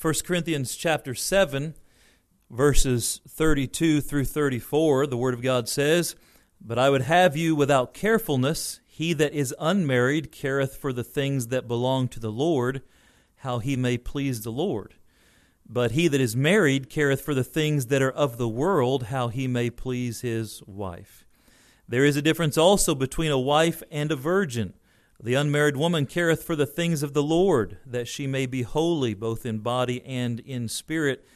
1 Corinthians chapter 7, verses 32 through 34, the Word of God says, But I would have you without carefulness. He that is unmarried careth for the things that belong to the Lord, how he may please the Lord. But he that is married careth for the things that are of the world, how he may please his wife. There is a difference also between a wife and a virgin. The unmarried woman careth for the things of the Lord, that she may be holy both in body and in spirit.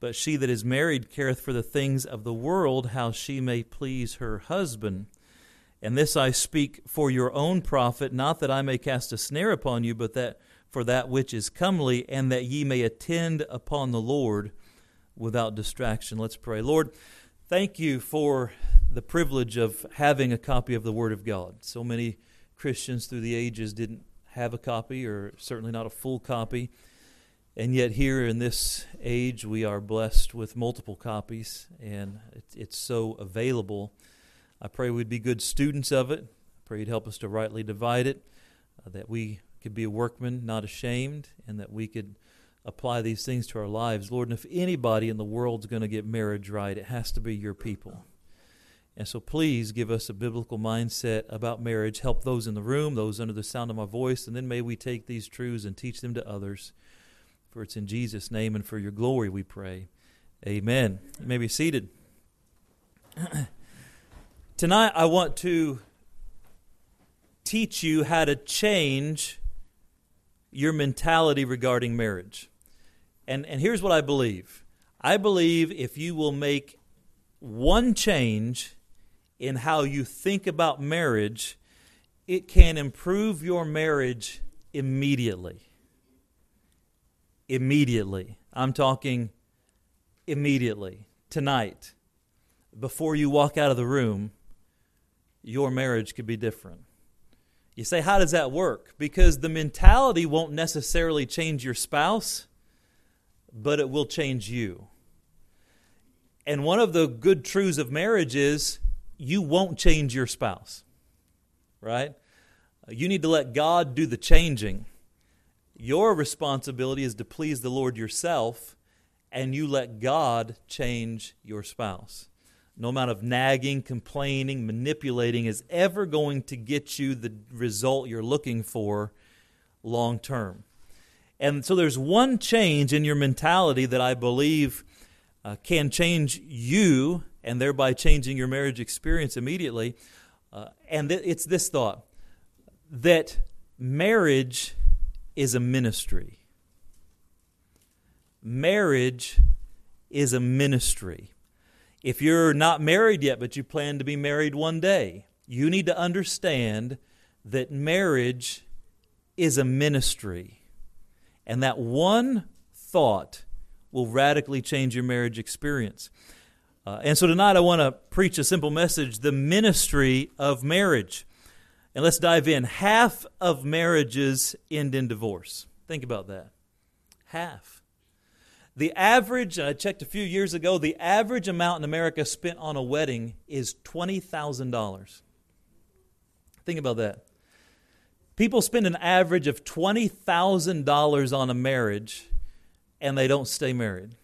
But she that is married careth for the things of the world, how she may please her husband. And this I speak for your own profit, not that I may cast a snare upon you, but that for that which is comely, and that ye may attend upon the Lord without distraction. Let's pray. Lord, thank you for the privilege of having a copy of the Word of God. So many Christians through the ages didn't have a copy, or certainly not a full copy. And yet, here in this age, we are blessed with multiple copies, and it's so available. I pray we'd be good students of it. I pray you'd help us to rightly divide it, uh, that we could be a workman, not ashamed, and that we could apply these things to our lives. Lord, and if anybody in the world's going to get marriage right, it has to be your people. And so please give us a biblical mindset about marriage. Help those in the room, those under the sound of my voice, and then may we take these truths and teach them to others. For it's in Jesus' name and for your glory we pray. Amen. You may be seated. Tonight I want to teach you how to change your mentality regarding marriage. And, and here's what I believe I believe if you will make one change in how you think about marriage, it can improve your marriage immediately. Immediately. I'm talking immediately, tonight. Before you walk out of the room, your marriage could be different. You say, how does that work? Because the mentality won't necessarily change your spouse, but it will change you. And one of the good truths of marriage is you won't change your spouse, right? You need to let God do the changing. Your responsibility is to please the Lord yourself, and you let God change your spouse. No amount of nagging, complaining, manipulating is ever going to get you the result you're looking for long term. And so there's one change in your mentality that I believe uh, can change you and thereby changing your marriage experience immediately. Uh, and th- it's this thought that marriage is a ministry. Marriage is a ministry. If you're not married yet, but you plan to be married one day, you need to understand that marriage is a ministry. And that one thought will radically change your marriage experience. Uh, and so tonight I want to preach a simple message the ministry of marriage. And let's dive in. Half of marriages end in divorce. Think about that. Half. The average, I checked a few years ago, the average amount in America spent on a wedding is $20,000. Think about that. People spend an average of $20,000 on a marriage and they don't stay married.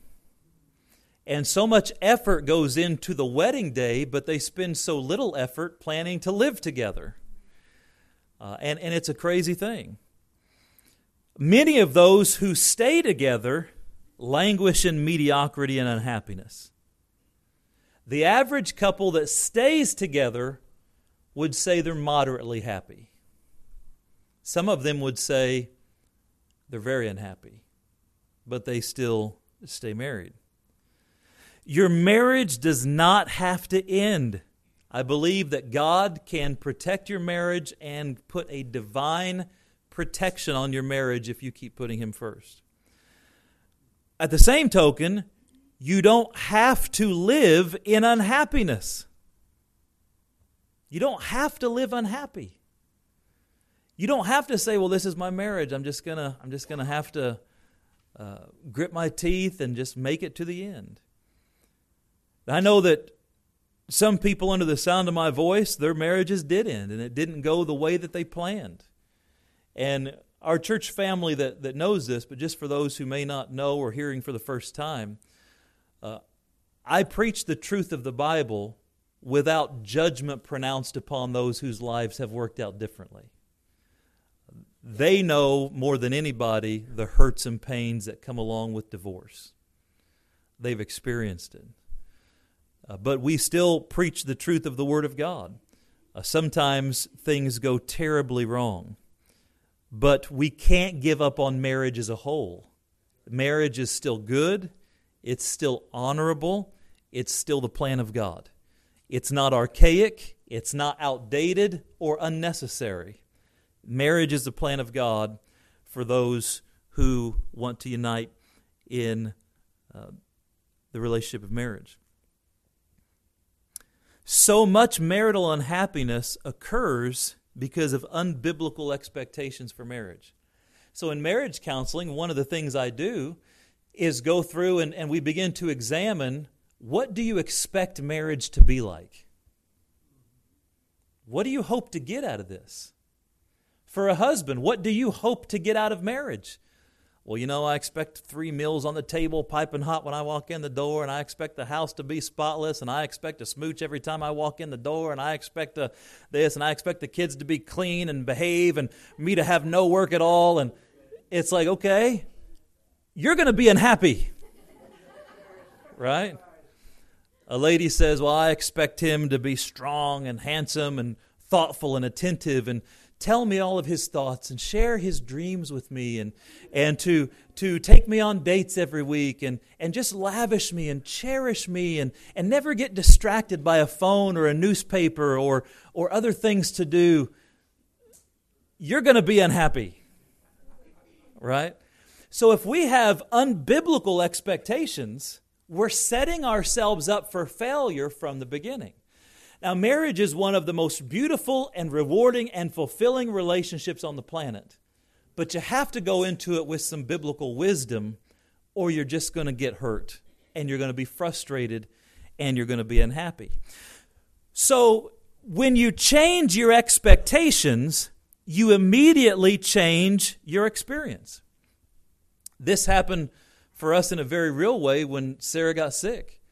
And so much effort goes into the wedding day, but they spend so little effort planning to live together. Uh, and, and it's a crazy thing. Many of those who stay together languish in mediocrity and unhappiness. The average couple that stays together would say they're moderately happy. Some of them would say they're very unhappy, but they still stay married. Your marriage does not have to end. I believe that God can protect your marriage and put a divine protection on your marriage if you keep putting Him first. At the same token, you don't have to live in unhappiness. You don't have to live unhappy. You don't have to say, "Well, this is my marriage. I'm just gonna, I'm just gonna have to uh, grit my teeth and just make it to the end." I know that some people, under the sound of my voice, their marriages did end and it didn't go the way that they planned. And our church family that, that knows this, but just for those who may not know or hearing for the first time, uh, I preach the truth of the Bible without judgment pronounced upon those whose lives have worked out differently. They know more than anybody the hurts and pains that come along with divorce. They've experienced it. Uh, but we still preach the truth of the Word of God. Uh, sometimes things go terribly wrong, but we can't give up on marriage as a whole. Marriage is still good, it's still honorable, it's still the plan of God. It's not archaic, it's not outdated or unnecessary. Marriage is the plan of God for those who want to unite in uh, the relationship of marriage. So much marital unhappiness occurs because of unbiblical expectations for marriage. So, in marriage counseling, one of the things I do is go through and, and we begin to examine what do you expect marriage to be like? What do you hope to get out of this? For a husband, what do you hope to get out of marriage? Well, you know, I expect three meals on the table, piping hot when I walk in the door, and I expect the house to be spotless, and I expect a smooch every time I walk in the door, and I expect a, this, and I expect the kids to be clean and behave, and me to have no work at all. And it's like, okay, you're going to be unhappy, right? A lady says, Well, I expect him to be strong and handsome and thoughtful and attentive and tell me all of his thoughts and share his dreams with me and, and to, to take me on dates every week and, and just lavish me and cherish me and, and never get distracted by a phone or a newspaper or, or other things to do, you're going to be unhappy. Right? So if we have unbiblical expectations, we're setting ourselves up for failure from the beginning. Now, marriage is one of the most beautiful and rewarding and fulfilling relationships on the planet. But you have to go into it with some biblical wisdom, or you're just going to get hurt and you're going to be frustrated and you're going to be unhappy. So, when you change your expectations, you immediately change your experience. This happened for us in a very real way when Sarah got sick.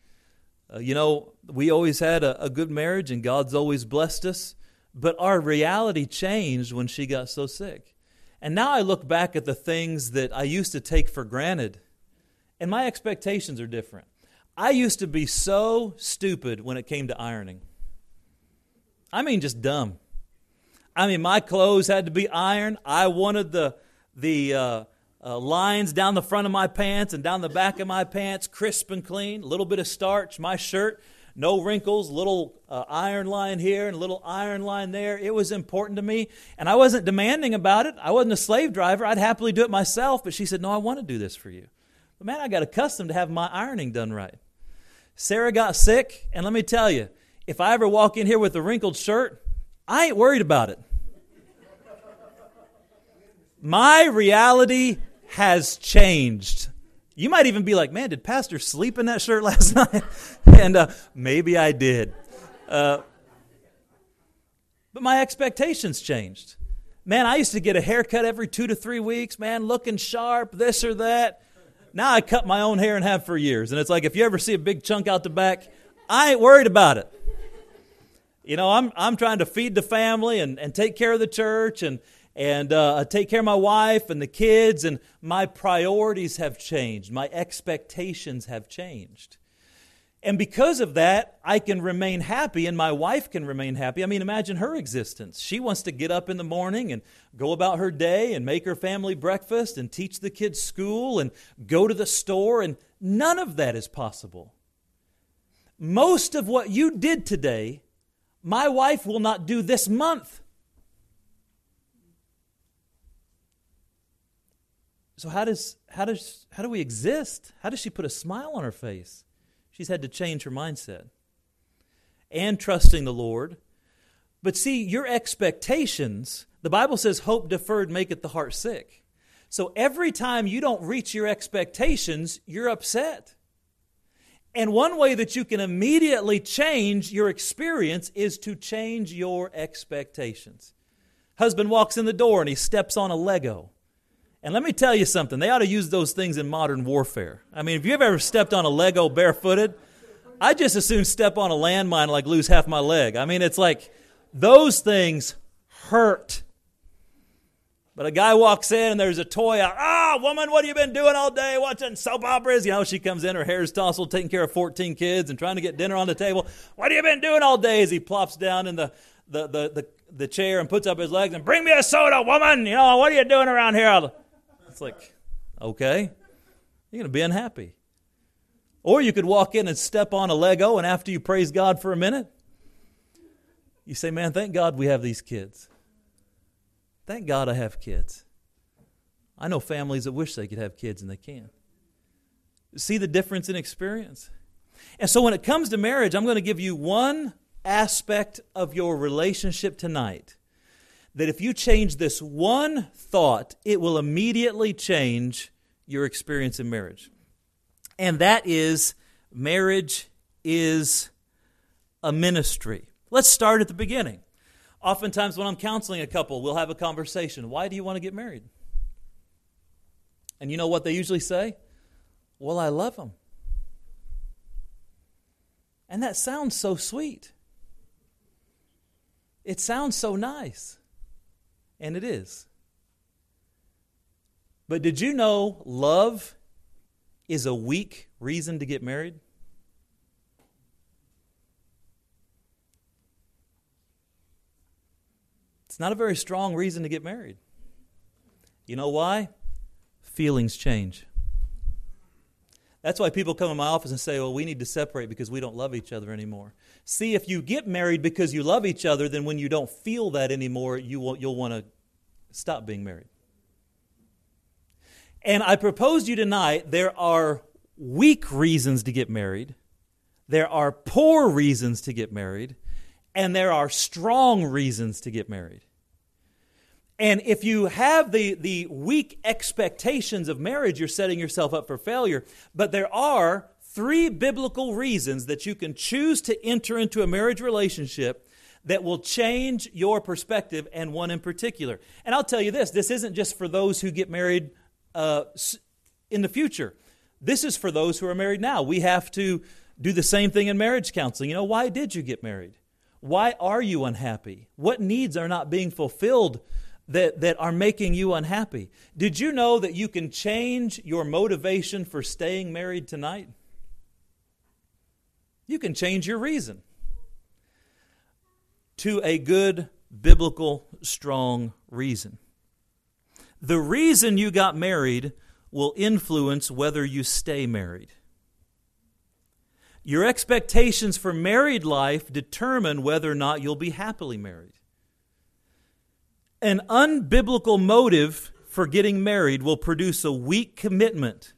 Uh, you know, we always had a, a good marriage and God's always blessed us, but our reality changed when she got so sick. And now I look back at the things that I used to take for granted, and my expectations are different. I used to be so stupid when it came to ironing. I mean, just dumb. I mean, my clothes had to be ironed. I wanted the the uh, uh, lines down the front of my pants and down the back of my pants, crisp and clean, a little bit of starch. My shirt, no wrinkles, little uh, iron line here and little iron line there. It was important to me, and I wasn't demanding about it. I wasn't a slave driver. I'd happily do it myself, but she said, No, I want to do this for you. But man, I got accustomed to having my ironing done right. Sarah got sick, and let me tell you, if I ever walk in here with a wrinkled shirt, I ain't worried about it. My reality has changed. You might even be like, man, did Pastor sleep in that shirt last night? and uh, maybe I did. Uh, but my expectations changed. Man, I used to get a haircut every two to three weeks, man, looking sharp, this or that. Now I cut my own hair and have for years. And it's like if you ever see a big chunk out the back, I ain't worried about it. You know, I'm, I'm trying to feed the family and, and take care of the church and, and uh, take care of my wife and the kids, and my priorities have changed. My expectations have changed. And because of that, I can remain happy, and my wife can remain happy. I mean, imagine her existence. She wants to get up in the morning and go about her day and make her family breakfast and teach the kids school and go to the store, and none of that is possible. Most of what you did today, my wife will not do this month. So how does how does how do we exist? How does she put a smile on her face? She's had to change her mindset. And trusting the Lord. But see, your expectations, the Bible says hope deferred maketh the heart sick. So every time you don't reach your expectations, you're upset. And one way that you can immediately change your experience is to change your expectations. Husband walks in the door and he steps on a Lego. And let me tell you something, they ought to use those things in modern warfare. I mean, if you've ever stepped on a Lego barefooted, I just as soon step on a landmine like lose half my leg. I mean, it's like those things hurt. But a guy walks in and there's a toy out. Ah, woman, what have you been doing all day watching soap operas? You know, she comes in, her hair's tousled, taking care of 14 kids and trying to get dinner on the table. What have you been doing all day? As he plops down in the, the, the, the, the chair and puts up his legs and bring me a soda, woman. You know, what are you doing around here? It's like, okay, you're going to be unhappy. Or you could walk in and step on a Lego, and after you praise God for a minute, you say, Man, thank God we have these kids. Thank God I have kids. I know families that wish they could have kids and they can't. See the difference in experience? And so when it comes to marriage, I'm going to give you one aspect of your relationship tonight that if you change this one thought, it will immediately change your experience in marriage. And that is marriage is a ministry. Let's start at the beginning. Oftentimes, when I'm counseling a couple, we'll have a conversation. Why do you want to get married? And you know what they usually say? Well, I love them. And that sounds so sweet. It sounds so nice. And it is. But did you know love is a weak reason to get married? It's not a very strong reason to get married. You know why? Feelings change. That's why people come in my office and say, well, we need to separate because we don't love each other anymore. See, if you get married because you love each other, then when you don't feel that anymore, you will, you'll want to stop being married. And I propose to you tonight there are weak reasons to get married, there are poor reasons to get married, and there are strong reasons to get married. And if you have the, the weak expectations of marriage, you're setting yourself up for failure. But there are three biblical reasons that you can choose to enter into a marriage relationship that will change your perspective, and one in particular. And I'll tell you this this isn't just for those who get married uh, in the future, this is for those who are married now. We have to do the same thing in marriage counseling. You know, why did you get married? Why are you unhappy? What needs are not being fulfilled that, that are making you unhappy? Did you know that you can change your motivation for staying married tonight? You can change your reason to a good, biblical, strong reason. The reason you got married will influence whether you stay married. Your expectations for married life determine whether or not you'll be happily married. An unbiblical motive for getting married will produce a weak commitment.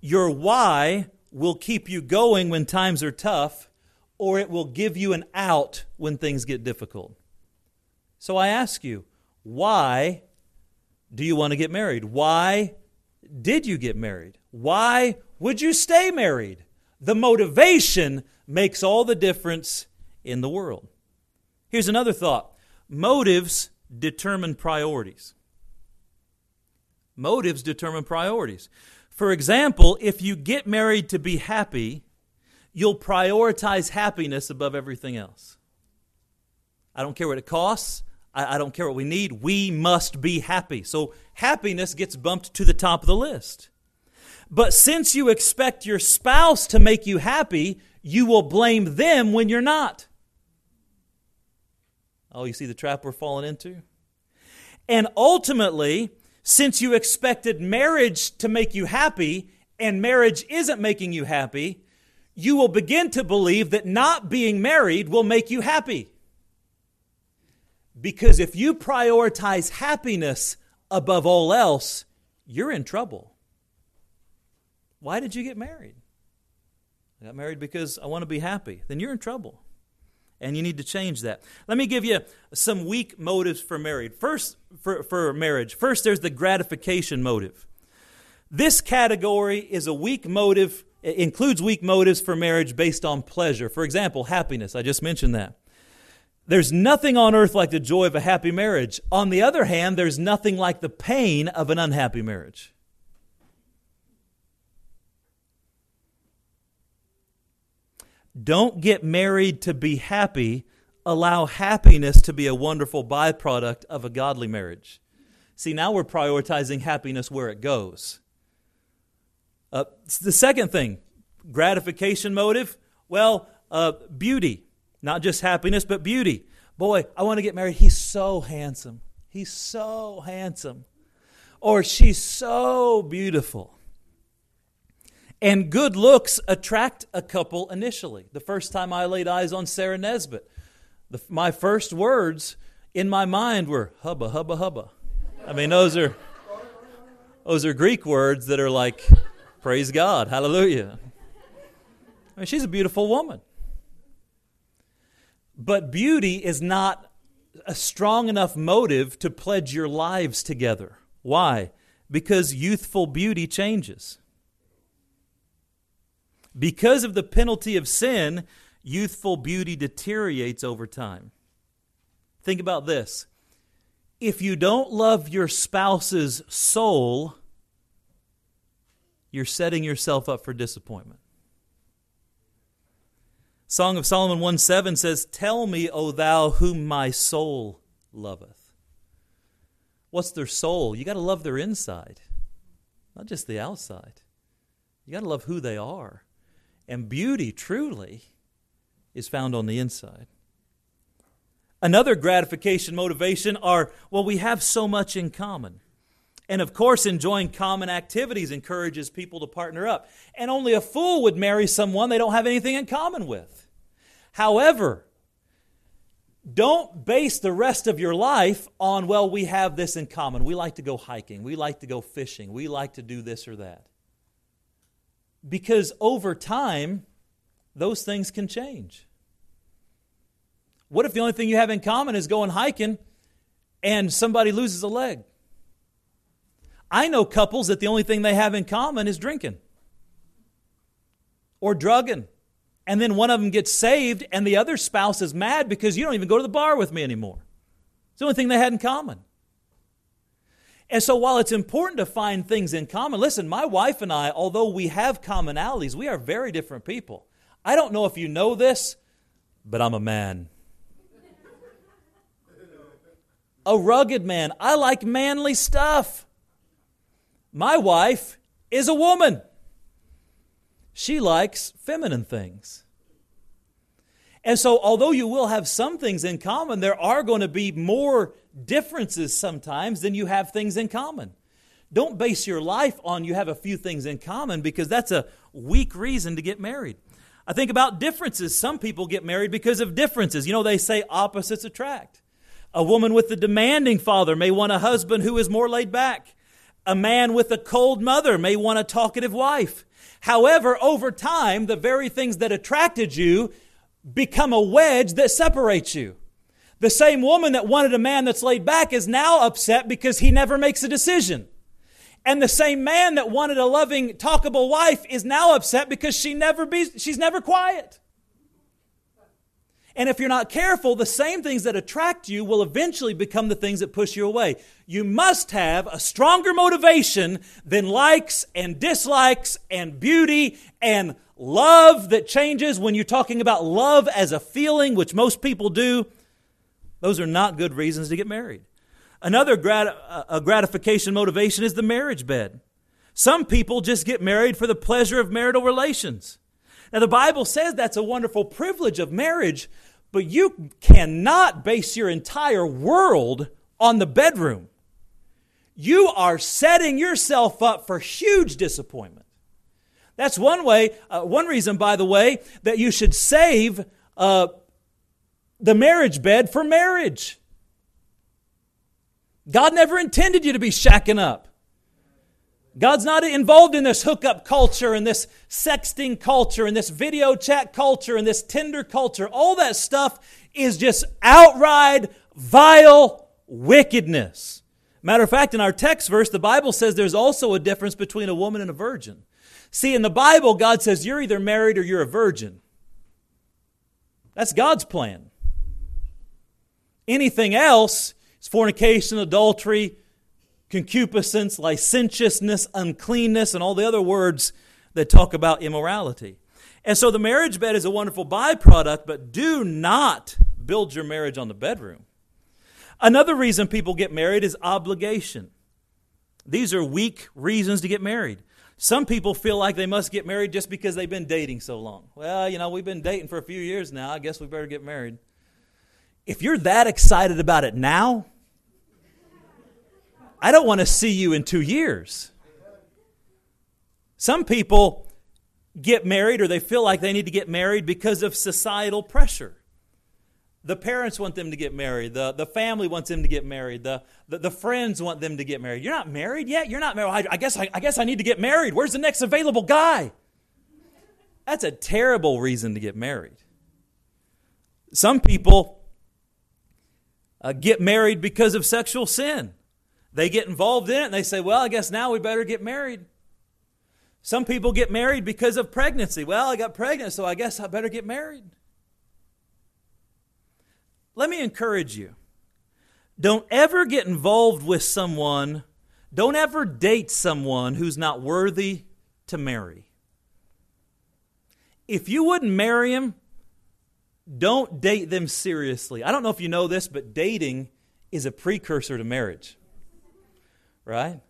Your why will keep you going when times are tough, or it will give you an out when things get difficult. So I ask you, why do you want to get married? Why did you get married? Why would you stay married? The motivation makes all the difference in the world. Here's another thought motives determine priorities. Motives determine priorities. For example, if you get married to be happy, you'll prioritize happiness above everything else. I don't care what it costs. I, I, don't care what we need. We must be happy. So happiness gets bumped to the top of the list. But since you expect your spouse to make you happy, you will blame them when you're not. Oh, you see the trap we're falling into? And ultimately, since you expected marriage to make you happy and marriage isn't making you happy, you will begin to believe that not being married will make you happy. Because if you prioritize happiness above all else, you're in trouble. Why did you get married? I got married because I want to be happy. Then you're in trouble. And you need to change that. Let me give you some weak motives for marriage. First, for, for marriage. First, there's the gratification motive. This category is a weak motive, it includes weak motives for marriage based on pleasure. For example, happiness. I just mentioned that. There's nothing on earth like the joy of a happy marriage. On the other hand, there's nothing like the pain of an unhappy marriage. Don't get married to be happy. Allow happiness to be a wonderful byproduct of a godly marriage. See, now we're prioritizing happiness where it goes. Uh, the second thing, gratification motive. Well, uh, beauty. Not just happiness, but beauty. Boy, I want to get married. He's so handsome. He's so handsome. Or she's so beautiful. And good looks attract a couple initially. The first time I laid eyes on Sarah Nesbitt, the, my first words in my mind were hubba, hubba, hubba. I mean, those are, those are Greek words that are like, praise God, hallelujah. I mean, she's a beautiful woman. But beauty is not a strong enough motive to pledge your lives together. Why? Because youthful beauty changes. Because of the penalty of sin, youthful beauty deteriorates over time. Think about this. If you don't love your spouse's soul, you're setting yourself up for disappointment. Song of Solomon 1 7 says, Tell me, O thou whom my soul loveth. What's their soul? You got to love their inside, not just the outside. You got to love who they are. And beauty, truly, is found on the inside. Another gratification motivation are, well, we have so much in common. And of course, enjoying common activities encourages people to partner up. And only a fool would marry someone they don't have anything in common with. However, don't base the rest of your life on, well, we have this in common. We like to go hiking. We like to go fishing. We like to do this or that. Because over time, those things can change. What if the only thing you have in common is going hiking and somebody loses a leg? I know couples that the only thing they have in common is drinking or drugging. And then one of them gets saved and the other spouse is mad because you don't even go to the bar with me anymore. It's the only thing they had in common. And so, while it's important to find things in common, listen, my wife and I, although we have commonalities, we are very different people. I don't know if you know this, but I'm a man. A rugged man. I like manly stuff. My wife is a woman. She likes feminine things. And so, although you will have some things in common, there are going to be more differences sometimes than you have things in common. Don't base your life on you have a few things in common because that's a weak reason to get married. I think about differences. Some people get married because of differences. You know, they say opposites attract. A woman with a demanding father may want a husband who is more laid back. A man with a cold mother may want a talkative wife. However, over time, the very things that attracted you become a wedge that separates you. The same woman that wanted a man that's laid back is now upset because he never makes a decision. And the same man that wanted a loving, talkable wife is now upset because she never be, she's never quiet. And if you're not careful, the same things that attract you will eventually become the things that push you away. You must have a stronger motivation than likes and dislikes and beauty and love that changes when you're talking about love as a feeling, which most people do. Those are not good reasons to get married. Another grat- a gratification motivation is the marriage bed. Some people just get married for the pleasure of marital relations. Now, the Bible says that's a wonderful privilege of marriage, but you cannot base your entire world on the bedroom. You are setting yourself up for huge disappointment. That's one way, uh, one reason, by the way, that you should save uh, the marriage bed for marriage. God never intended you to be shacking up. God's not involved in this hookup culture and this sexting culture and this video chat culture and this Tinder culture. All that stuff is just outright vile wickedness. Matter of fact, in our text verse, the Bible says there's also a difference between a woman and a virgin. See, in the Bible, God says you're either married or you're a virgin. That's God's plan. Anything else is fornication, adultery, concupiscence, licentiousness, uncleanness, and all the other words that talk about immorality. And so the marriage bed is a wonderful byproduct, but do not build your marriage on the bedroom. Another reason people get married is obligation. These are weak reasons to get married. Some people feel like they must get married just because they've been dating so long. Well, you know, we've been dating for a few years now. I guess we better get married. If you're that excited about it now, I don't want to see you in two years. Some people get married or they feel like they need to get married because of societal pressure. The parents want them to get married. The, the family wants them to get married. The, the, the friends want them to get married. You're not married yet? You're not married. I, I guess, I, I guess I need to get married. Where's the next available guy? That's a terrible reason to get married. Some people uh, get married because of sexual sin. They get involved in it and they say, well, I guess now we better get married. Some people get married because of pregnancy. Well, I got pregnant, so I guess I better get married. Let me encourage you. Don't ever get involved with someone, don't ever date someone who's not worthy to marry. If you wouldn't marry him, don't date them seriously. I don't know if you know this, but dating is a precursor to marriage. Right?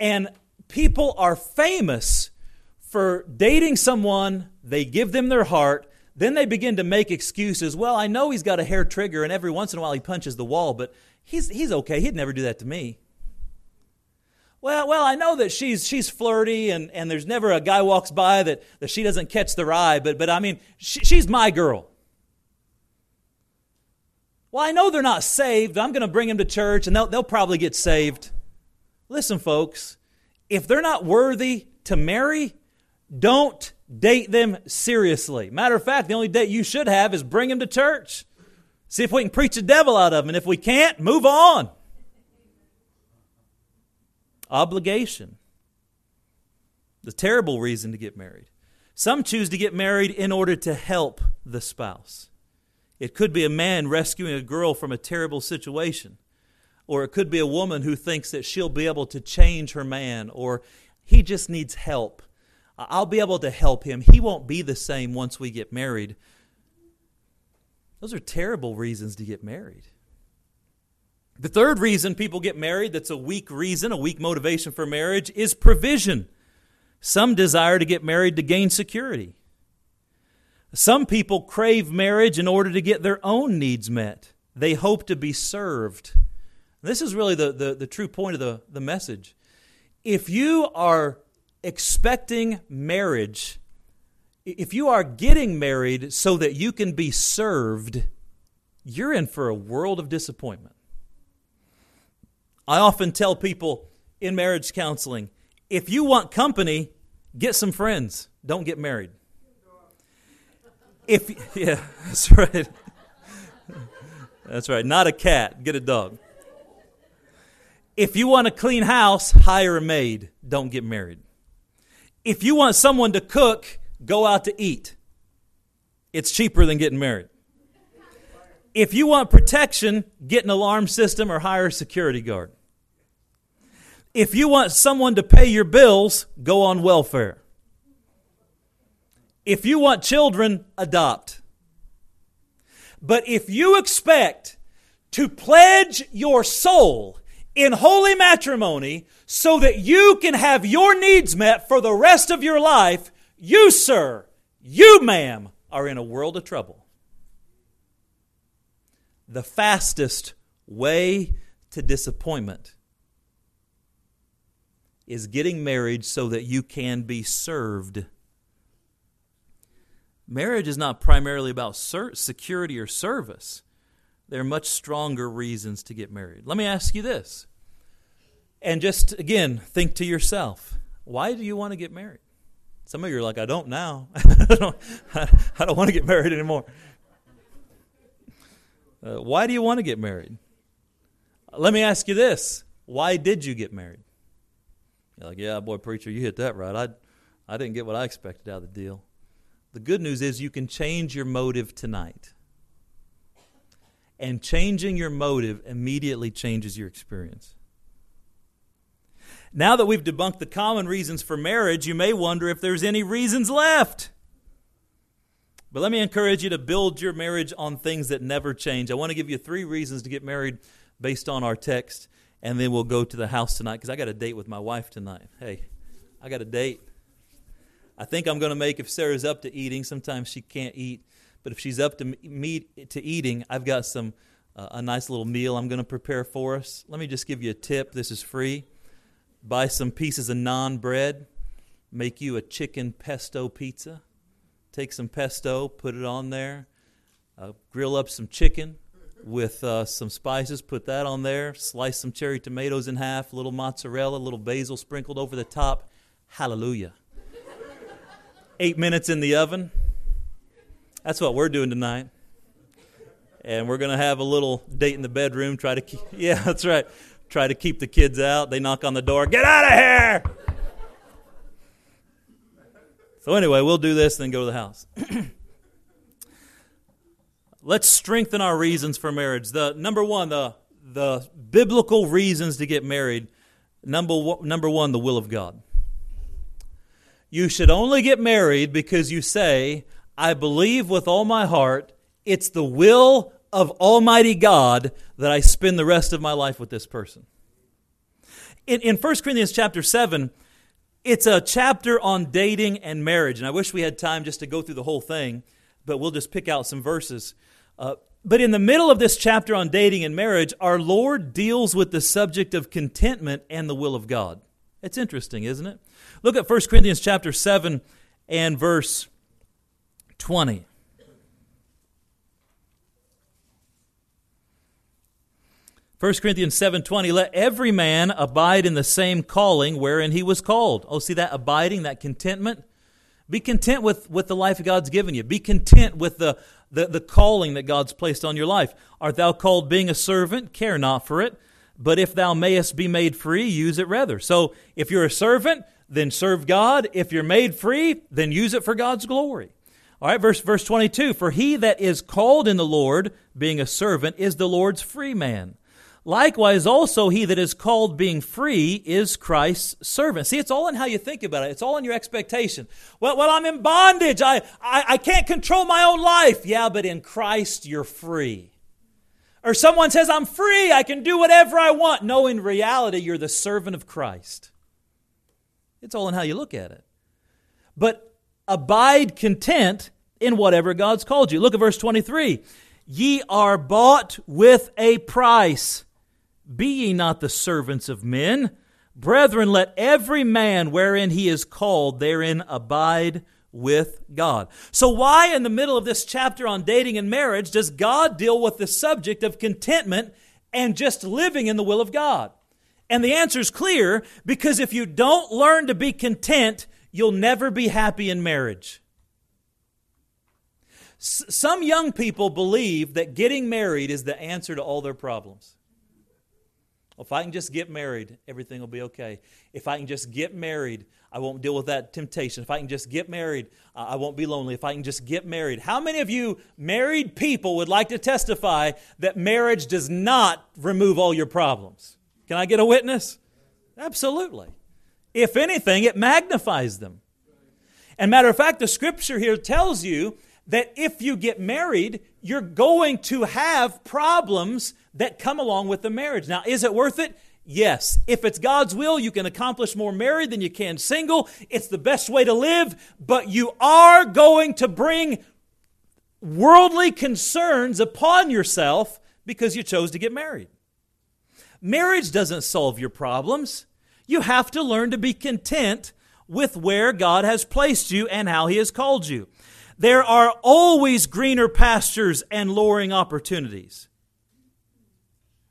And people are famous for dating someone, they give them their heart, then they begin to make excuses. Well, I know he's got a hair trigger, and every once in a while he punches the wall, but he's, he's okay. He'd never do that to me. Well, well, I know that she's she's flirty, and, and there's never a guy walks by that, that she doesn't catch their eye, but but I mean, she, she's my girl. Well, I know they're not saved. I'm going to bring them to church, and they'll, they'll probably get saved. Listen, folks, if they're not worthy to marry, don't date them seriously. Matter of fact, the only date you should have is bring them to church. See if we can preach the devil out of them. And if we can't, move on. Obligation. The terrible reason to get married. Some choose to get married in order to help the spouse. It could be a man rescuing a girl from a terrible situation. Or it could be a woman who thinks that she'll be able to change her man, or he just needs help I'll be able to help him. He won't be the same once we get married. Those are terrible reasons to get married. The third reason people get married, that's a weak reason, a weak motivation for marriage, is provision. Some desire to get married to gain security. Some people crave marriage in order to get their own needs met. They hope to be served. This is really the, the, the true point of the, the message. If you are expecting marriage, if you are getting married so that you can be served, you're in for a world of disappointment. I often tell people in marriage counseling if you want company, get some friends, don't get married. If yeah, that's right. That's right. Not a cat, get a dog. If you want a clean house, hire a maid, don't get married. If you want someone to cook, go out to eat. It's cheaper than getting married. If you want protection, get an alarm system or hire a security guard. If you want someone to pay your bills, go on welfare. If you want children, adopt. But if you expect to pledge your soul in holy matrimony so that you can have your needs met for the rest of your life, you, sir, you, ma'am, are in a world of trouble. The fastest way to disappointment is getting married so that you can be served. Marriage is not primarily about security or service. There are much stronger reasons to get married. Let me ask you this and just, again, think to yourself why do you want to get married? Some of you are like, I don't now. I, don't, I don't want to get married anymore. Uh, why do you want to get married? Let me ask you this why did you get married? You're like, yeah, boy, preacher, you hit that right. I, I didn't get what I expected out of the deal. The good news is you can change your motive tonight. and changing your motive immediately changes your experience. Now that we've debunked the common reasons for marriage, you may wonder if there's any reasons left. But let me encourage you to build your marriage on things that never change. I want to give you three reasons to get married based on our text, and then we'll go to the house tonight because I got a date with my wife tonight. Hey, I got a date. I think I'm going to make if Sarah's up to eating. Sometimes she can't eat, but if she's up to meet to eating, I've got some uh, a nice little meal I'm going to prepare for us. Let me just give you a tip. This is free. Buy some pieces of naan bread. Make you a chicken pesto pizza. Take some pesto, put it on there. Uh, grill up some chicken with uh, some spices. Put that on there. Slice some cherry tomatoes in half. A little mozzarella, a little basil sprinkled over the top. Hallelujah. Eight minutes in the oven. That's what we're doing tonight. And we're going to have a little date in the bedroom. Try to keep, yeah, that's right. Try to keep the kids out. They knock on the door. Get out of here! so anyway, we'll do this, then go to the house. Let's strengthen our reasons for marriage. The number one, the the biblical reasons to get married. Number number one, the will of God. You should only get married because you say, I believe with all my heart it's the will of Almighty God that I spend the rest of my life with this person. In, in 1 Corinthians chapter 7, it's a chapter on dating and marriage. And I wish we had time just to go through the whole thing, but we'll just pick out some verses. Uh, but in the middle of this chapter on dating and marriage, our Lord deals with the subject of contentment and the will of God. It's interesting, isn't it? Look at 1 Corinthians chapter 7 and verse 20. 1 Corinthians 7:20 let every man abide in the same calling wherein he was called. Oh see that abiding, that contentment? Be content with, with the life God's given you. Be content with the, the, the calling that God's placed on your life. Art thou called being a servant? Care not for it. But if thou mayest be made free, use it rather. So if you're a servant, then serve God. If you're made free, then use it for God's glory. All right, verse, verse 22 For he that is called in the Lord, being a servant, is the Lord's free man. Likewise, also he that is called being free is Christ's servant. See, it's all in how you think about it. It's all in your expectation. Well, well I'm in bondage. I, I, I can't control my own life. Yeah, but in Christ you're free. Or someone says, I'm free. I can do whatever I want. No, in reality, you're the servant of Christ. It's all in how you look at it. But abide content in whatever God's called you. Look at verse 23. Ye are bought with a price. Be ye not the servants of men. Brethren, let every man wherein he is called therein abide with God. So, why in the middle of this chapter on dating and marriage does God deal with the subject of contentment and just living in the will of God? And the answer is clear because if you don't learn to be content, you'll never be happy in marriage. S- some young people believe that getting married is the answer to all their problems. If I can just get married, everything will be okay. If I can just get married, I won't deal with that temptation. If I can just get married, I won't be lonely. If I can just get married. How many of you married people would like to testify that marriage does not remove all your problems? Can I get a witness? Absolutely. If anything, it magnifies them. And matter of fact, the scripture here tells you that if you get married, you're going to have problems that come along with the marriage. Now, is it worth it? Yes. If it's God's will, you can accomplish more married than you can single. It's the best way to live, but you are going to bring worldly concerns upon yourself because you chose to get married. Marriage doesn't solve your problems. You have to learn to be content with where God has placed you and how He has called you. There are always greener pastures and lowering opportunities.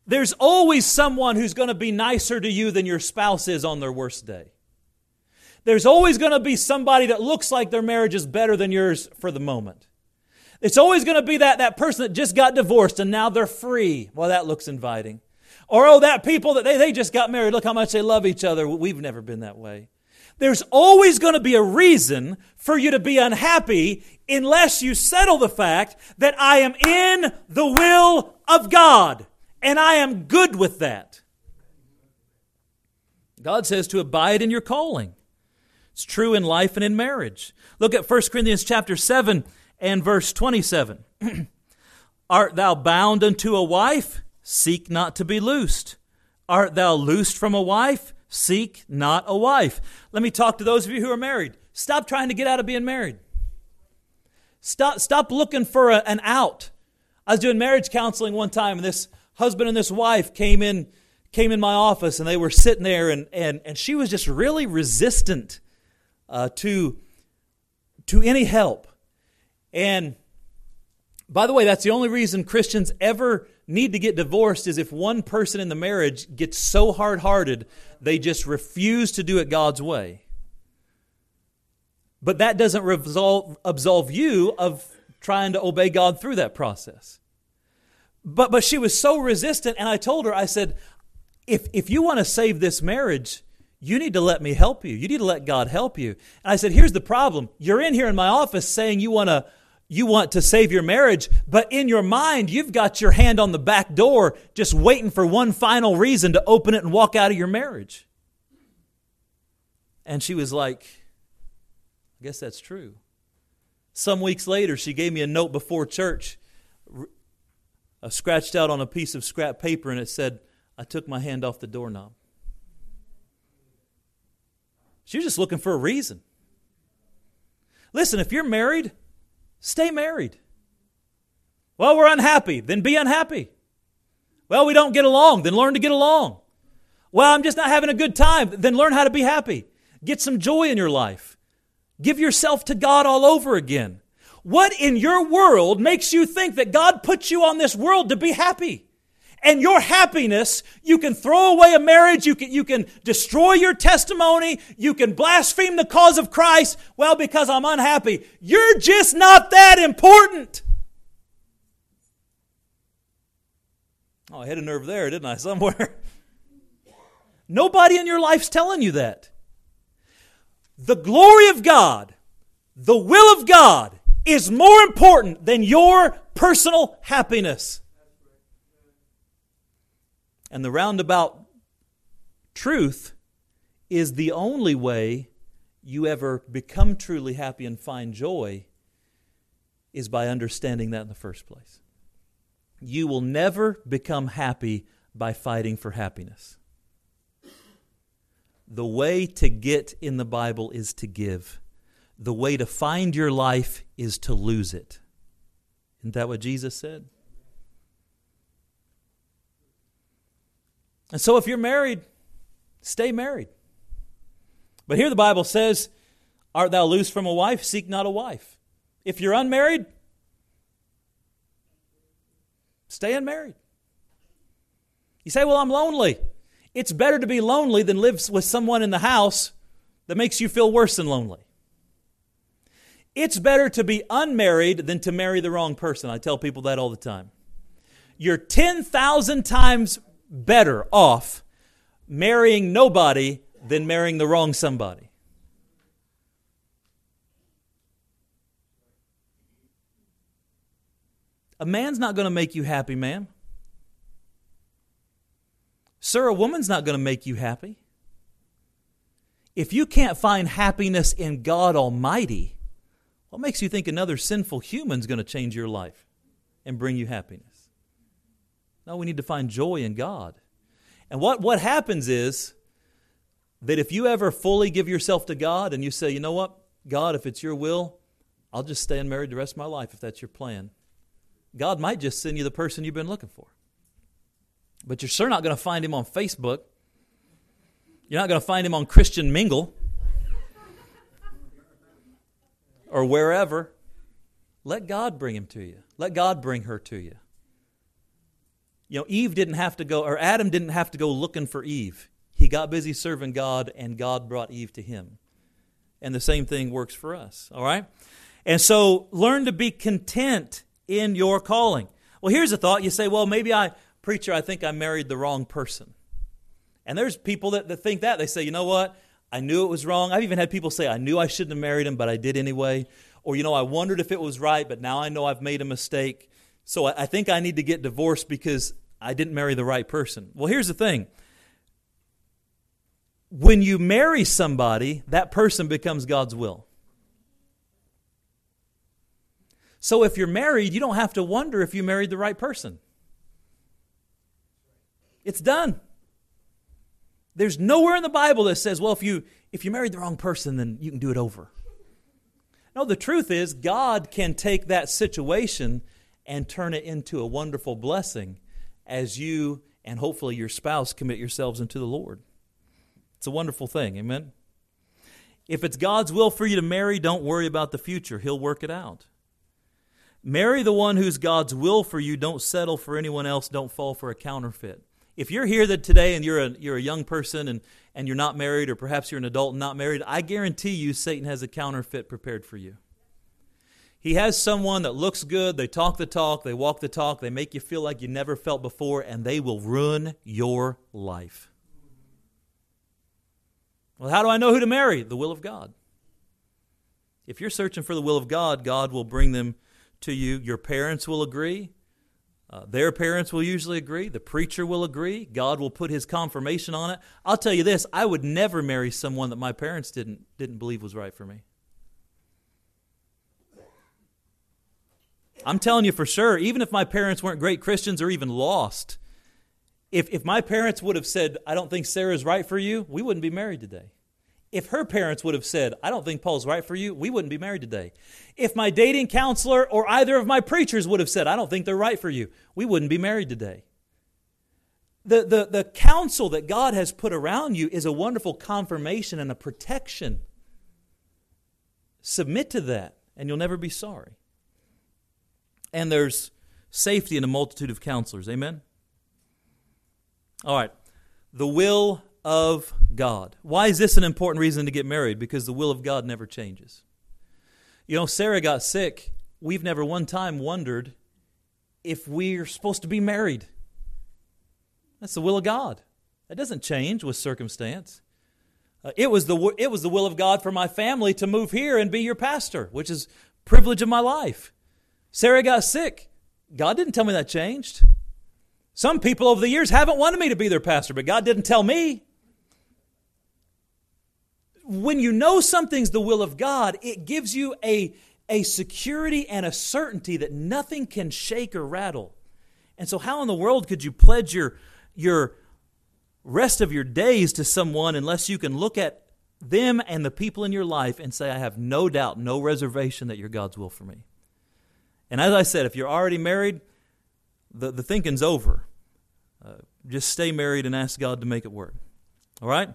There's always someone who's going to be nicer to you than your spouse is on their worst day. There's always going to be somebody that looks like their marriage is better than yours for the moment. It's always going to be that, that person that just got divorced and now they're free. Well, that looks inviting. Or, oh, that people that they, they just got married. Look how much they love each other. We've never been that way. There's always going to be a reason for you to be unhappy unless you settle the fact that I am in the will of God and I am good with that. God says to abide in your calling. It's true in life and in marriage. Look at 1 Corinthians chapter 7 and verse 27. Art thou bound unto a wife? Seek not to be loosed. Art thou loosed from a wife? Seek not a wife. Let me talk to those of you who are married. Stop trying to get out of being married. Stop, stop looking for a, an out. I was doing marriage counseling one time, and this husband and this wife came in came in my office, and they were sitting there, and, and, and she was just really resistant uh, to, to any help. And by the way, that's the only reason Christians ever need to get divorced is if one person in the marriage gets so hard hearted they just refuse to do it God's way. But that doesn't resolve, absolve you of trying to obey God through that process. But, but she was so resistant, and I told her, I said, if, if you want to save this marriage, you need to let me help you. You need to let God help you. And I said, here's the problem. You're in here in my office saying you want to you want to save your marriage, but in your mind, you've got your hand on the back door just waiting for one final reason to open it and walk out of your marriage. And she was like, I guess that's true. Some weeks later, she gave me a note before church, uh, scratched out on a piece of scrap paper, and it said, I took my hand off the doorknob. She was just looking for a reason. Listen, if you're married, Stay married. Well, we're unhappy. Then be unhappy. Well, we don't get along. Then learn to get along. Well, I'm just not having a good time. Then learn how to be happy. Get some joy in your life. Give yourself to God all over again. What in your world makes you think that God put you on this world to be happy? and your happiness, you can throw away a marriage, you can, you can destroy your testimony, you can blaspheme the cause of Christ. Well, because I'm unhappy. You're just not that important. Oh, I hit a nerve there, didn't I, somewhere? Nobody in your life's telling you that. The glory of God, the will of God, is more important than your personal happiness. And the roundabout truth is the only way you ever become truly happy and find joy is by understanding that in the first place. You will never become happy by fighting for happiness. The way to get in the Bible is to give. The way to find your life is to lose it. Isn't that what Jesus said? And so if you're married, stay married. But here the Bible says, Art thou loose from a wife? Seek not a wife. If you're unmarried, stay unmarried. You say, Well, I'm lonely. It's better to be lonely than live with someone in the house that makes you feel worse than lonely. It's better to be unmarried than to marry the wrong person. I tell people that all the time. You're 10,000 times better off marrying nobody than marrying the wrong somebody. A man's not going to make you happy, ma'am. Sir, a woman's not going to make you happy. If you can't find happiness in God Almighty, what makes you think another sinful human's going to change your life and bring you happiness? No, we need to find joy in God. And what, what happens is that if you ever fully give yourself to God and you say, you know what, God, if it's your will, I'll just stay unmarried the rest of my life if that's your plan. God might just send you the person you've been looking for. But you're sure not going to find him on Facebook. You're not going to find him on Christian Mingle or wherever. Let God bring him to you. Let God bring her to you. You know, Eve didn't have to go, or Adam didn't have to go looking for Eve. He got busy serving God, and God brought Eve to him. And the same thing works for us, all right? And so learn to be content in your calling. Well, here's a thought. You say, well, maybe I, preacher, I think I married the wrong person. And there's people that, that think that. They say, you know what? I knew it was wrong. I've even had people say, I knew I shouldn't have married him, but I did anyway. Or, you know, I wondered if it was right, but now I know I've made a mistake. So I think I need to get divorced because I didn't marry the right person. Well, here's the thing when you marry somebody, that person becomes God's will. So if you're married, you don't have to wonder if you married the right person. It's done. There's nowhere in the Bible that says, well, if you if you married the wrong person, then you can do it over. No, the truth is God can take that situation and turn it into a wonderful blessing as you and hopefully your spouse commit yourselves into the Lord. It's a wonderful thing. Amen. If it's God's will for you to marry, don't worry about the future. He'll work it out. Marry the one who's God's will for you. Don't settle for anyone else. Don't fall for a counterfeit. If you're here that today and you're a, you're a young person and, and you're not married, or perhaps you're an adult and not married, I guarantee you Satan has a counterfeit prepared for you. He has someone that looks good, they talk the talk, they walk the talk, they make you feel like you never felt before, and they will ruin your life. Well, how do I know who to marry? The will of God. If you're searching for the will of God, God will bring them to you. Your parents will agree. Uh, their parents will usually agree. The preacher will agree. God will put his confirmation on it. I'll tell you this I would never marry someone that my parents didn't, didn't believe was right for me. I'm telling you for sure, even if my parents weren't great Christians or even lost, if, if my parents would have said, I don't think Sarah's right for you, we wouldn't be married today. If her parents would have said, I don't think Paul's right for you, we wouldn't be married today. If my dating counselor or either of my preachers would have said, I don't think they're right for you, we wouldn't be married today. The, the, the counsel that God has put around you is a wonderful confirmation and a protection. Submit to that, and you'll never be sorry. And there's safety in a multitude of counselors. Amen? All right. The will of God. Why is this an important reason to get married? Because the will of God never changes. You know, Sarah got sick. We've never one time wondered if we're supposed to be married. That's the will of God. That doesn't change with circumstance. Uh, it, was the, it was the will of God for my family to move here and be your pastor, which is privilege of my life. Sarah got sick. God didn't tell me that changed. Some people over the years haven't wanted me to be their pastor, but God didn't tell me. When you know something's the will of God, it gives you a, a security and a certainty that nothing can shake or rattle. And so, how in the world could you pledge your, your rest of your days to someone unless you can look at them and the people in your life and say, I have no doubt, no reservation that you're God's will for me? And as I said, if you're already married, the, the thinking's over. Uh, just stay married and ask God to make it work. All right?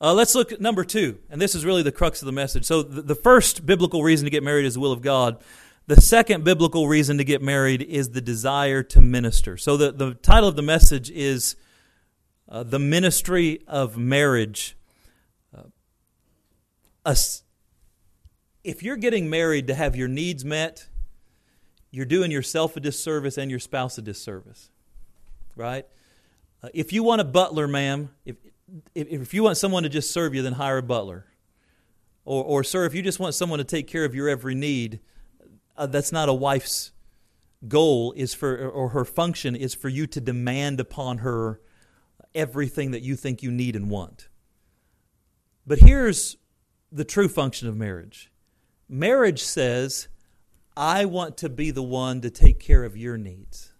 Uh, let's look at number two, and this is really the crux of the message. So, the, the first biblical reason to get married is the will of God. The second biblical reason to get married is the desire to minister. So, the, the title of the message is uh, The Ministry of Marriage. Uh, a, if you're getting married to have your needs met, you're doing yourself a disservice and your spouse a disservice, right? Uh, if you want a butler, ma'am, if, if, if you want someone to just serve you, then hire a butler. Or, or sir, if you just want someone to take care of your every need, uh, that's not a wife's goal is for or her function is for you to demand upon her everything that you think you need and want. But here's the true function of marriage. Marriage says, I want to be the one to take care of your needs.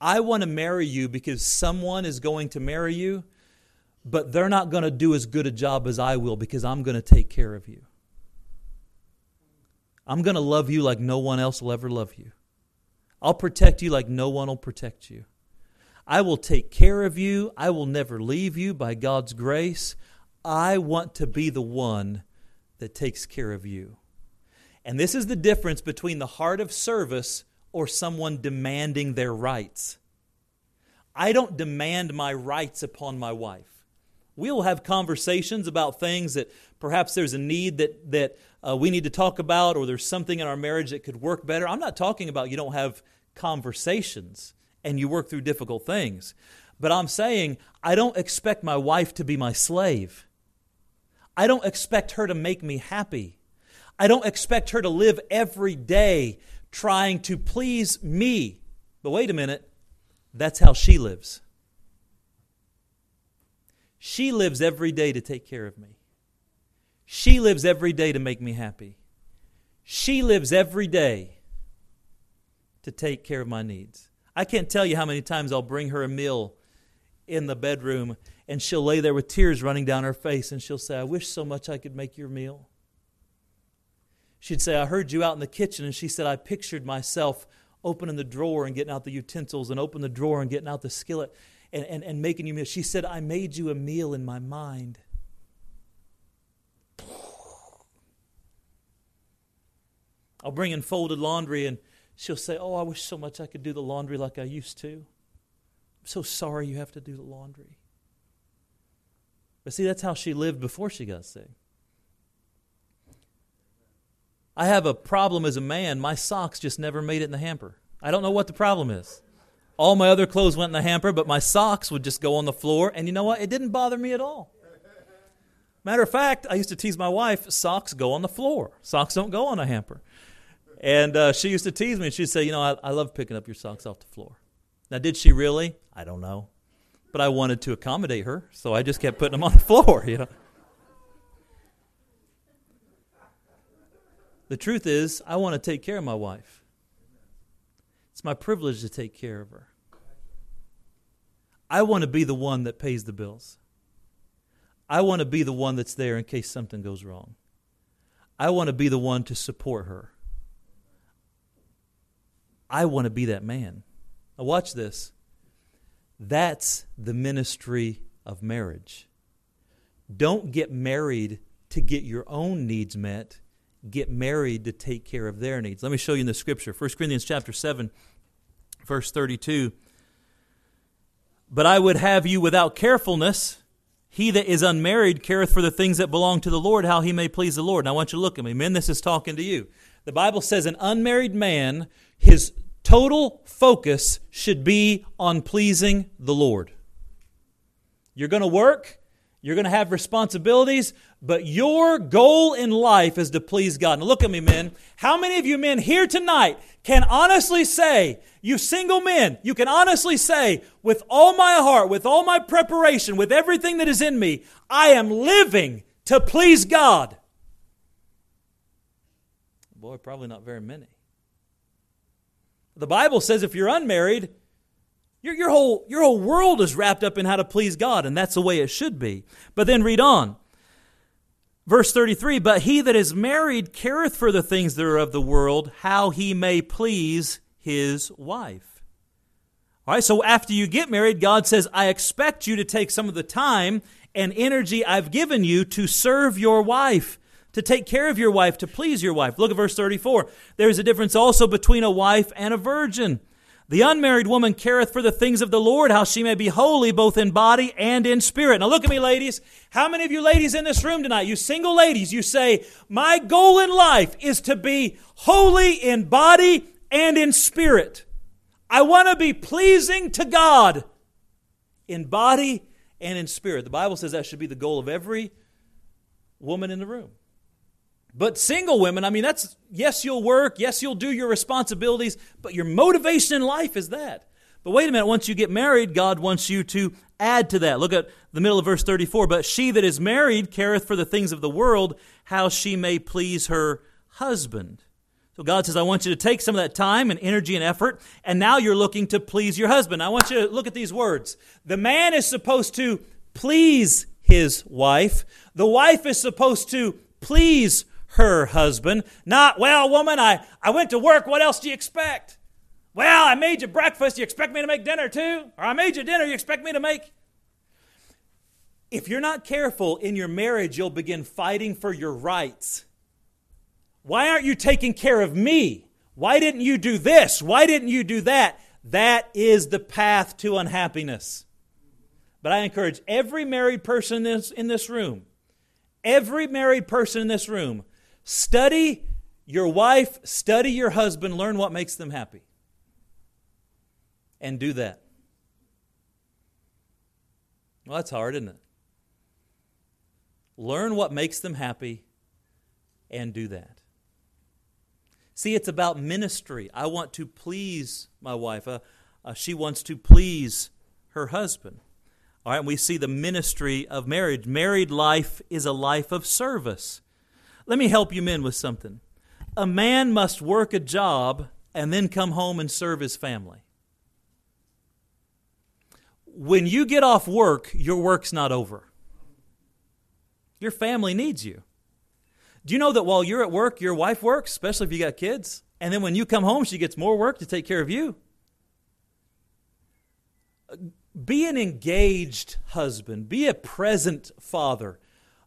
I want to marry you because someone is going to marry you, but they're not going to do as good a job as I will because I'm going to take care of you. I'm going to love you like no one else will ever love you. I'll protect you like no one will protect you. I will take care of you. I will never leave you by God's grace. I want to be the one that takes care of you. And this is the difference between the heart of service or someone demanding their rights. I don't demand my rights upon my wife. We'll have conversations about things that perhaps there's a need that, that uh, we need to talk about, or there's something in our marriage that could work better. I'm not talking about you don't have conversations and you work through difficult things. But I'm saying I don't expect my wife to be my slave. I don't expect her to make me happy. I don't expect her to live every day trying to please me. But wait a minute, that's how she lives. She lives every day to take care of me. She lives every day to make me happy. She lives every day to take care of my needs. I can't tell you how many times I'll bring her a meal in the bedroom and she'll lay there with tears running down her face and she'll say, I wish so much I could make your meal. She'd say, I heard you out in the kitchen. And she said, I pictured myself opening the drawer and getting out the utensils and opening the drawer and getting out the skillet and, and, and making you meal. She said, I made you a meal in my mind. I'll bring in folded laundry and she'll say, Oh, I wish so much I could do the laundry like I used to. I'm so sorry you have to do the laundry. But see, that's how she lived before she got saved. I have a problem as a man. My socks just never made it in the hamper. I don't know what the problem is. All my other clothes went in the hamper, but my socks would just go on the floor. And you know what? It didn't bother me at all. Matter of fact, I used to tease my wife socks go on the floor, socks don't go on a hamper. And uh, she used to tease me, and she'd say, You know, I, I love picking up your socks off the floor. Now, did she really? I don't know. But I wanted to accommodate her, so I just kept putting them on the floor, you know. The truth is, I want to take care of my wife. It's my privilege to take care of her. I want to be the one that pays the bills. I want to be the one that's there in case something goes wrong. I want to be the one to support her. I want to be that man. Now, watch this. That's the ministry of marriage. Don't get married to get your own needs met. Get married to take care of their needs. Let me show you in the scripture. 1 Corinthians chapter 7, verse 32. But I would have you without carefulness. He that is unmarried careth for the things that belong to the Lord, how he may please the Lord. Now I want you to look at me. Men, this is talking to you. The Bible says an unmarried man, his total focus should be on pleasing the Lord. You're going to work, you're going to have responsibilities, but your goal in life is to please God. Now, look at me, men. How many of you men here tonight can honestly say, you single men, you can honestly say, with all my heart, with all my preparation, with everything that is in me, I am living to please God? Boy, probably not very many. The Bible says if you're unmarried, your, your, whole, your whole world is wrapped up in how to please God, and that's the way it should be. But then read on. Verse 33 But he that is married careth for the things that are of the world, how he may please his wife. All right, so after you get married, God says, I expect you to take some of the time and energy I've given you to serve your wife to take care of your wife, to please your wife. Look at verse 34. There is a difference also between a wife and a virgin. The unmarried woman careth for the things of the Lord, how she may be holy both in body and in spirit. Now look at me, ladies. How many of you ladies in this room tonight, you single ladies, you say, My goal in life is to be holy in body and in spirit. I want to be pleasing to God in body and in spirit. The Bible says that should be the goal of every woman in the room. But single women, I mean, that's yes, you'll work, yes, you'll do your responsibilities, but your motivation in life is that. But wait a minute, once you get married, God wants you to add to that. Look at the middle of verse 34. But she that is married careth for the things of the world, how she may please her husband. So God says, I want you to take some of that time and energy and effort, and now you're looking to please your husband. I want you to look at these words. The man is supposed to please his wife, the wife is supposed to please her husband. Not, well, woman, I, I went to work. What else do you expect? Well, I made you breakfast. You expect me to make dinner too? Or I made you dinner. You expect me to make. If you're not careful in your marriage, you'll begin fighting for your rights. Why aren't you taking care of me? Why didn't you do this? Why didn't you do that? That is the path to unhappiness. But I encourage every married person in this, in this room, every married person in this room, Study your wife, study your husband, learn what makes them happy. And do that. Well, that's hard, isn't it? Learn what makes them happy and do that. See, it's about ministry. I want to please my wife. Uh, uh, she wants to please her husband. All right, and we see the ministry of marriage. Married life is a life of service. Let me help you men with something. A man must work a job and then come home and serve his family. When you get off work, your work's not over. Your family needs you. Do you know that while you're at work, your wife works, especially if you got kids? And then when you come home, she gets more work to take care of you. Be an engaged husband, be a present father,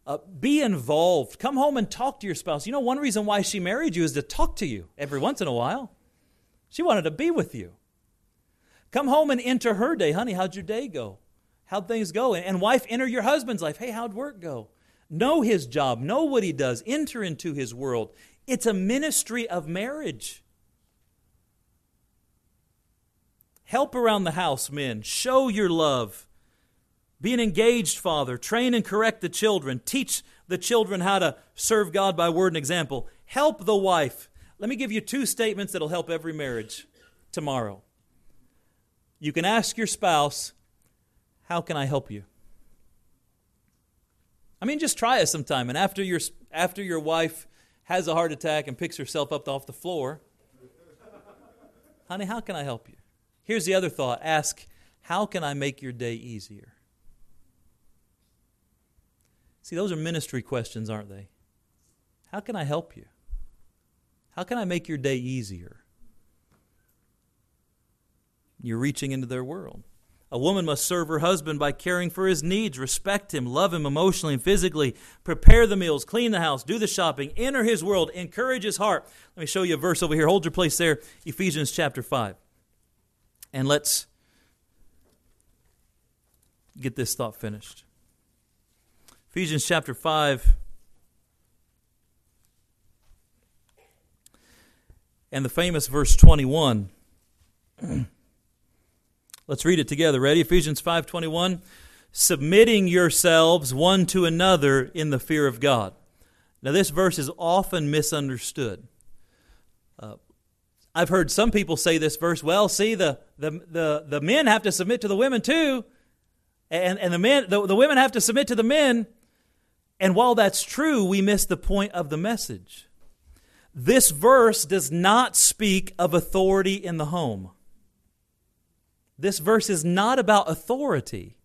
uh, be involved. Come home and talk to your spouse. You know, one reason why she married you is to talk to you every once in a while. She wanted to be with you. Come home and enter her day. Honey, how'd your day go? How'd things go? And wife, enter your husband's life. Hey, how'd work go? Know his job, know what he does, enter into his world. It's a ministry of marriage. Help around the house, men. Show your love. Be an engaged father. Train and correct the children. Teach the children how to serve God by word and example. Help the wife. Let me give you two statements that'll help every marriage tomorrow. You can ask your spouse, How can I help you? I mean, just try it sometime. And after your, after your wife has a heart attack and picks herself up off the floor, honey, how can I help you? Here's the other thought ask, how can I make your day easier? See, those are ministry questions, aren't they? How can I help you? How can I make your day easier? You're reaching into their world. A woman must serve her husband by caring for his needs, respect him, love him emotionally and physically, prepare the meals, clean the house, do the shopping, enter his world, encourage his heart. Let me show you a verse over here. Hold your place there, Ephesians chapter 5. And let's get this thought finished. Ephesians chapter 5. And the famous verse 21. Let's read it together. Ready? Ephesians 5:21. Submitting yourselves one to another in the fear of God. Now this verse is often misunderstood. Uh, I've heard some people say this verse, well, see, the, the, the, the men have to submit to the women too, and, and the, men, the, the women have to submit to the men. And while that's true, we miss the point of the message. This verse does not speak of authority in the home. This verse is not about authority.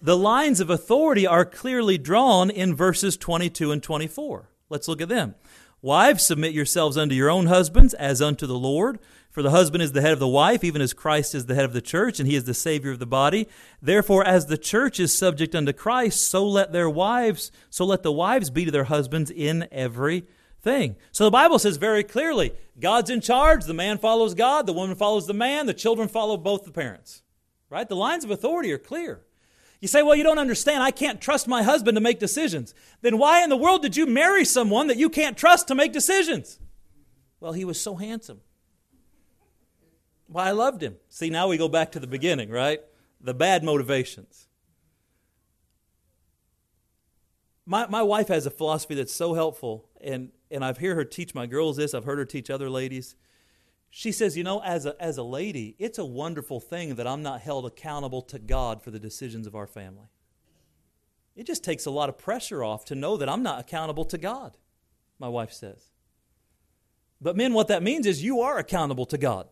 The lines of authority are clearly drawn in verses 22 and 24. Let's look at them. Wives, submit yourselves unto your own husbands as unto the Lord. For the husband is the head of the wife, even as Christ is the head of the church, and he is the Savior of the body. Therefore, as the church is subject unto Christ, so let their wives, so let the wives be to their husbands in every thing. So the Bible says very clearly God's in charge, the man follows God, the woman follows the man, the children follow both the parents. Right? The lines of authority are clear. You say, well, you don't understand. I can't trust my husband to make decisions. Then why in the world did you marry someone that you can't trust to make decisions? Well, he was so handsome. Well, I loved him. See, now we go back to the beginning, right? The bad motivations. My, my wife has a philosophy that's so helpful, and and I've heard her teach my girls this, I've heard her teach other ladies. She says, you know, as a, as a lady, it's a wonderful thing that I'm not held accountable to God for the decisions of our family. It just takes a lot of pressure off to know that I'm not accountable to God, my wife says. But men, what that means is you are accountable to God.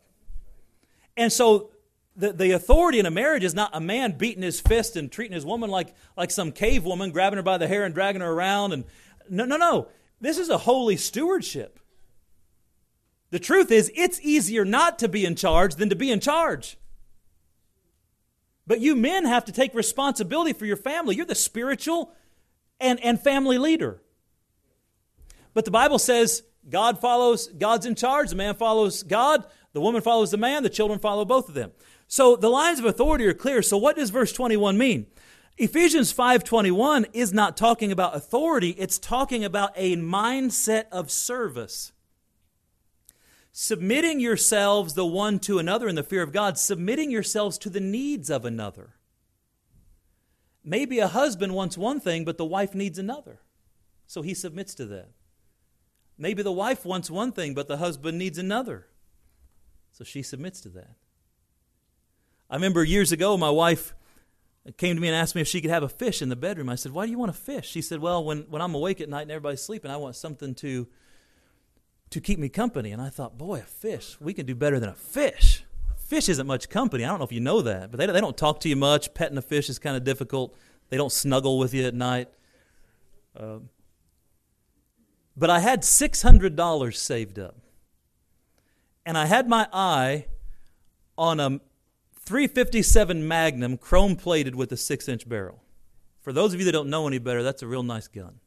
And so the, the authority in a marriage is not a man beating his fist and treating his woman like, like some cave woman, grabbing her by the hair and dragging her around. And no, no, no. This is a holy stewardship. The truth is, it's easier not to be in charge than to be in charge. But you men have to take responsibility for your family. You're the spiritual and, and family leader. But the Bible says God follows, God's in charge, the man follows God, the woman follows the man, the children follow both of them. So the lines of authority are clear. So what does verse 21 mean? Ephesians 5:21 is not talking about authority, it's talking about a mindset of service. Submitting yourselves the one to another in the fear of God, submitting yourselves to the needs of another. Maybe a husband wants one thing, but the wife needs another. So he submits to that. Maybe the wife wants one thing, but the husband needs another. So she submits to that. I remember years ago, my wife came to me and asked me if she could have a fish in the bedroom. I said, Why do you want a fish? She said, Well, when, when I'm awake at night and everybody's sleeping, I want something to, to keep me company. And I thought, Boy, a fish. We can do better than a fish. Fish isn't much company. I don't know if you know that, but they, they don't talk to you much. Petting a fish is kind of difficult. They don't snuggle with you at night. Um, but I had $600 saved up. And I had my eye on a 357 Magnum chrome plated with a 6 inch barrel. For those of you that don't know any better, that's a real nice gun.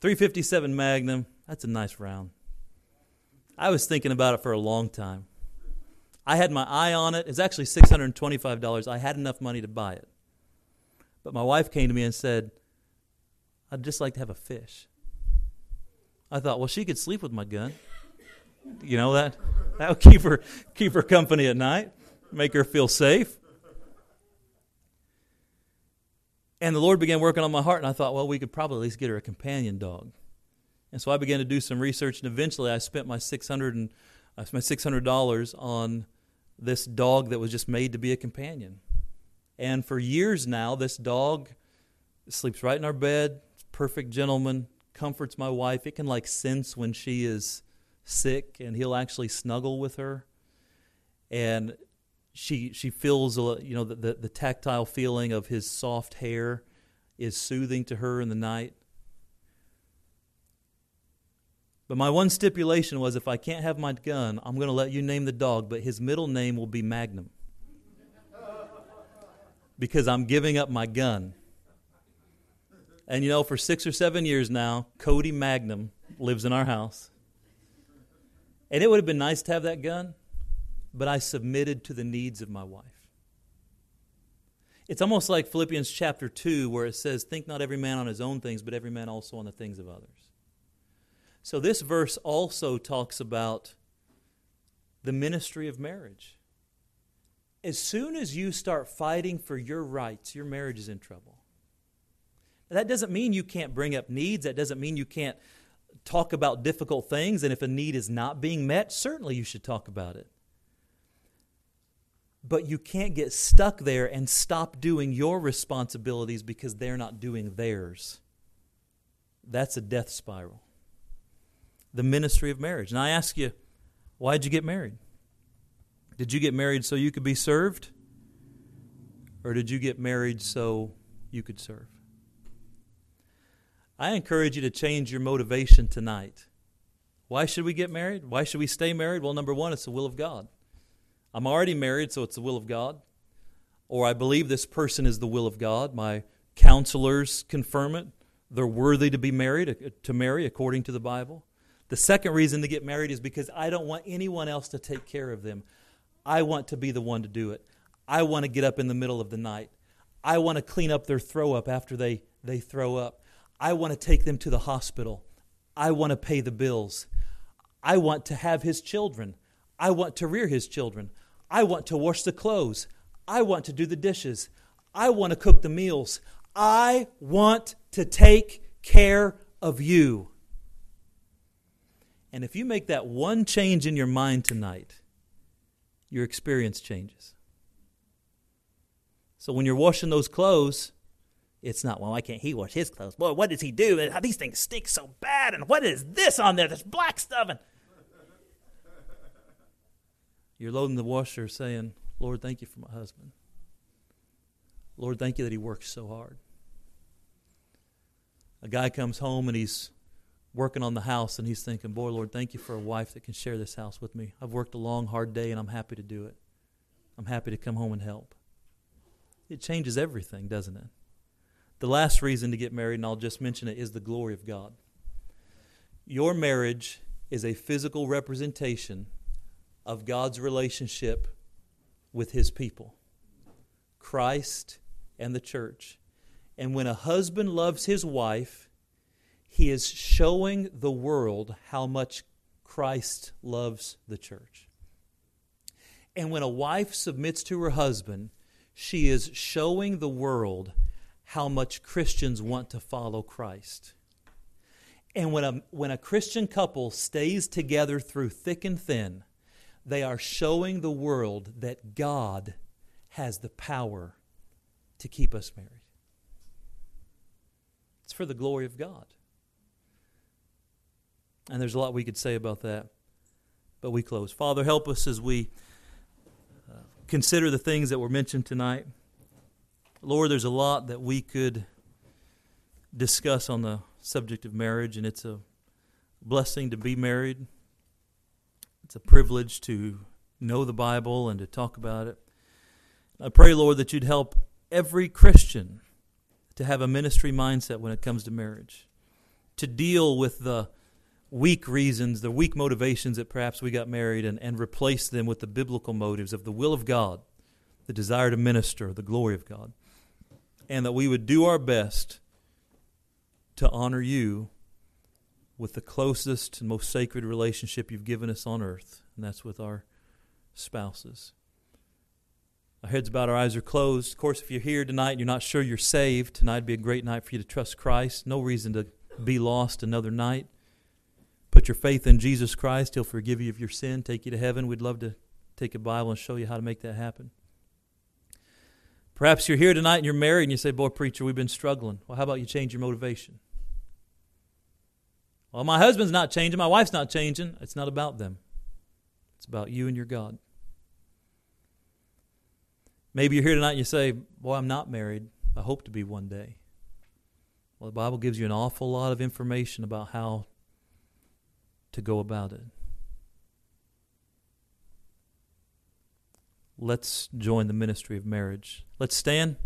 357 Magnum, that's a nice round. I was thinking about it for a long time. I had my eye on it. It's actually $625. I had enough money to buy it. But my wife came to me and said, I'd just like to have a fish. I thought, well, she could sleep with my gun. You know that that would keep her keep her company at night, make her feel safe. And the Lord began working on my heart, and I thought, well, we could probably at least get her a companion dog. And so I began to do some research, and eventually I spent my six hundred and I spent six hundred dollars on this dog that was just made to be a companion. And for years now, this dog sleeps right in our bed. Perfect gentleman, comforts my wife. It can like sense when she is sick, and he'll actually snuggle with her. And she she feels a you know the, the, the tactile feeling of his soft hair is soothing to her in the night. But my one stipulation was if I can't have my gun, I'm going to let you name the dog, but his middle name will be Magnum. because I'm giving up my gun. And you know, for six or seven years now, Cody Magnum lives in our house. And it would have been nice to have that gun, but I submitted to the needs of my wife. It's almost like Philippians chapter 2, where it says, Think not every man on his own things, but every man also on the things of others. So this verse also talks about the ministry of marriage. As soon as you start fighting for your rights, your marriage is in trouble. That doesn't mean you can't bring up needs. That doesn't mean you can't talk about difficult things. And if a need is not being met, certainly you should talk about it. But you can't get stuck there and stop doing your responsibilities because they're not doing theirs. That's a death spiral. The ministry of marriage. And I ask you, why'd you get married? Did you get married so you could be served? Or did you get married so you could serve? I encourage you to change your motivation tonight. Why should we get married? Why should we stay married? Well, number one, it's the will of God. I'm already married, so it's the will of God. Or I believe this person is the will of God. My counselors confirm it. They're worthy to be married, uh, to marry according to the Bible. The second reason to get married is because I don't want anyone else to take care of them. I want to be the one to do it. I want to get up in the middle of the night. I want to clean up their throw up after they, they throw up. I want to take them to the hospital. I want to pay the bills. I want to have his children. I want to rear his children. I want to wash the clothes. I want to do the dishes. I want to cook the meals. I want to take care of you. And if you make that one change in your mind tonight, your experience changes. So when you're washing those clothes, it's not, well, why can't he wash his clothes? Boy, what does he do? Uh, these things stink so bad. And what is this on there? This black stuff. And you're loading the washer saying, Lord, thank you for my husband. Lord, thank you that he works so hard. A guy comes home and he's working on the house and he's thinking, Boy, Lord, thank you for a wife that can share this house with me. I've worked a long, hard day and I'm happy to do it. I'm happy to come home and help. It changes everything, doesn't it? The last reason to get married, and I'll just mention it, is the glory of God. Your marriage is a physical representation of God's relationship with his people, Christ and the church. And when a husband loves his wife, he is showing the world how much Christ loves the church. And when a wife submits to her husband, she is showing the world how much Christians want to follow Christ. And when a, when a Christian couple stays together through thick and thin, they are showing the world that God has the power to keep us married. It's for the glory of God. And there's a lot we could say about that, but we close. Father, help us as we uh, consider the things that were mentioned tonight. Lord, there's a lot that we could discuss on the subject of marriage, and it's a blessing to be married. It's a privilege to know the Bible and to talk about it. I pray, Lord, that you'd help every Christian to have a ministry mindset when it comes to marriage, to deal with the weak reasons, the weak motivations that perhaps we got married, and, and replace them with the biblical motives of the will of God, the desire to minister, the glory of God, and that we would do our best to honor you with the closest and most sacred relationship you've given us on earth, and that's with our spouses. Our heads bowed, our eyes are closed. Of course, if you're here tonight and you're not sure you're saved, tonight would be a great night for you to trust Christ. No reason to be lost another night. Put your faith in Jesus Christ. He'll forgive you of your sin, take you to heaven. We'd love to take a Bible and show you how to make that happen. Perhaps you're here tonight and you're married and you say, Boy, preacher, we've been struggling. Well, how about you change your motivation? Well, my husband's not changing, my wife's not changing. It's not about them, it's about you and your God. Maybe you're here tonight and you say, Boy, I'm not married. I hope to be one day. Well, the Bible gives you an awful lot of information about how to go about it. Let's join the ministry of marriage. Let's stand.